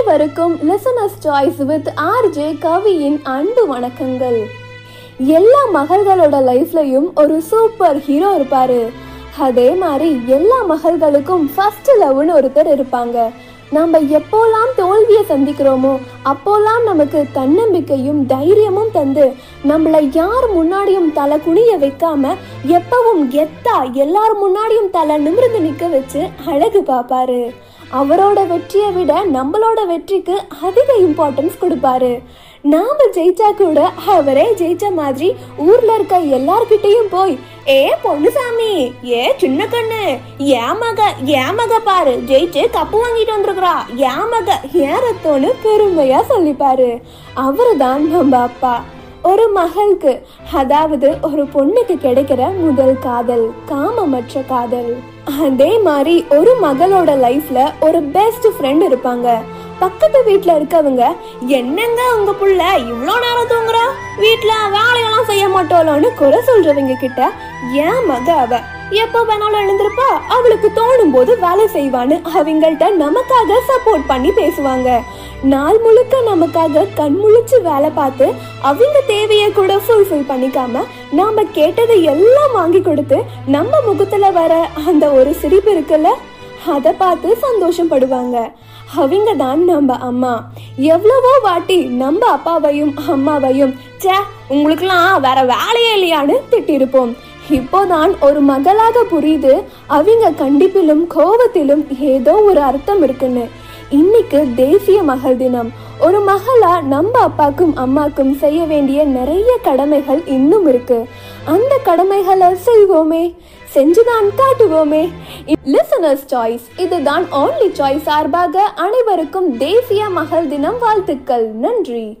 அனைவருக்கும் listeners choice with RJ கவியின் அன்பு வணக்கங்கள். எல்லா மகள்களோட லைஃப்லயும் ஒரு சூப்பர் ஹீரோ இருப்பாரு. அதே மாதிரி எல்லா மகள்களுக்கும் ஃபர்ஸ்ட் லவ்னு ஒருத்தர் இருப்பாங்க. நம்ம எப்போல்லாம் தோல்வியை சந்திக்கிறோமோ அப்போல்லாம் நமக்கு தன்னம்பிக்கையும் தைரியமும் தந்து நம்மளை யார் முன்னாடியும் தலை குனிய வைக்காம எப்பவும் கெத்தா எல்லார் முன்னாடியும் தலை நிமிர்ந்து நிற்க வச்சு அழகு பார்ப்பாரு. அவரோட வெற்றியை விட நம்மளோட வெற்றிக்கு அதிக இம்பார்ட்டன்ஸ் கொடுப்பாரு. நாம ஜெயிச்சா கூட அவரே ஜெயிச்ச மாதிரி ஊர்ல இருக்க எல்லார்கிட்டையும் போய் ஏ பொண்ணுசாமி ஏ சின்ன கண்ணு ஏன் மக ஏன் மக பாரு ஜெயிச்சு கப்பு வாங்கிட்டு வந்திருக்கிறா ஏன் மக ஏறத்தோன்னு பெருமையா சொல்லிப்பாரு. அவருதான் நம்ம அப்பா. ஒரு மகளுக்கு அதாவது ஒரு பொண்ணுக்கு கிடைக்கிற முதல் காதல் காமமற்ற காதல். அதே மாதிரி ஒரு மகளோட லைஃப்ல ஒரு பெஸ்ட் ஃப்ரெண்ட் இருப்பாங்க. பக்கத்து வீட்டில் இருக்கவங்க என்னங்க உங்க புள்ள இவ்வளோ நேரம் தூங்குறா? வீட்டில் வேலையெல்லாம் செய்ய மாட்டோலோன்னு குறை சொல்றவங்க கிட்ட ஏன் மக அவ? எப்போ வேணாலும் எழுந்திருப்பா அவளுக்கு தோணும் போது வேலை செய்வான்னு அவங்கள்ட்ட நமக்காக சப்போர்ட் பண்ணி பேசுவாங்க. நாள் முழுக்க நமக்காக கண் முழிச்சு வேலை பார்த்து அவங்க தேவையை கூட ஃபுல்ஃபில் பண்ணிக்காம நாம கேட்டதை எல்லாம் வாங்கி கொடுத்து நம்ம முகத்துல வர அந்த ஒரு சிரிப்பு இருக்குல்ல? அதை பார்த்து சந்தோஷப்படுவாங்க. அவங்க தான் நம்ம அம்மா. எவ்வளவோ வாட்டி நம்ம அப்பாவையும் அம்மாவையும் ச்சே உங்களுக்குலாம் வேற வேலையே இல்லையான்னு திட்டிருப்போம். இப்போதான் ஒரு மகளாக புரியுது அவங்க கண்டிப்பிலும் கோபத்திலும் ஏதோ ஒரு அர்த்தம் இருக்குன்னு. இன்னைக்கு தேசிய மகள் தினம். ஒரு மகளா நம்ம அப்பாக்கும் அம்மாக்கும் செய்ய வேண்டிய நிறைய கடமைகள் இன்னும் இருக்கு. அந்த கடமைகளை செய்வோமே செஞ்சுதான் காட்டுவோமே. லிசனர்ஸ் சாய்ஸ் இதுதான் ஓன்லி சாய்ஸ் சார்பாக அனைவருக்கும் தேசிய மகள் தினம் வாழ்த்துக்கள். நன்றி.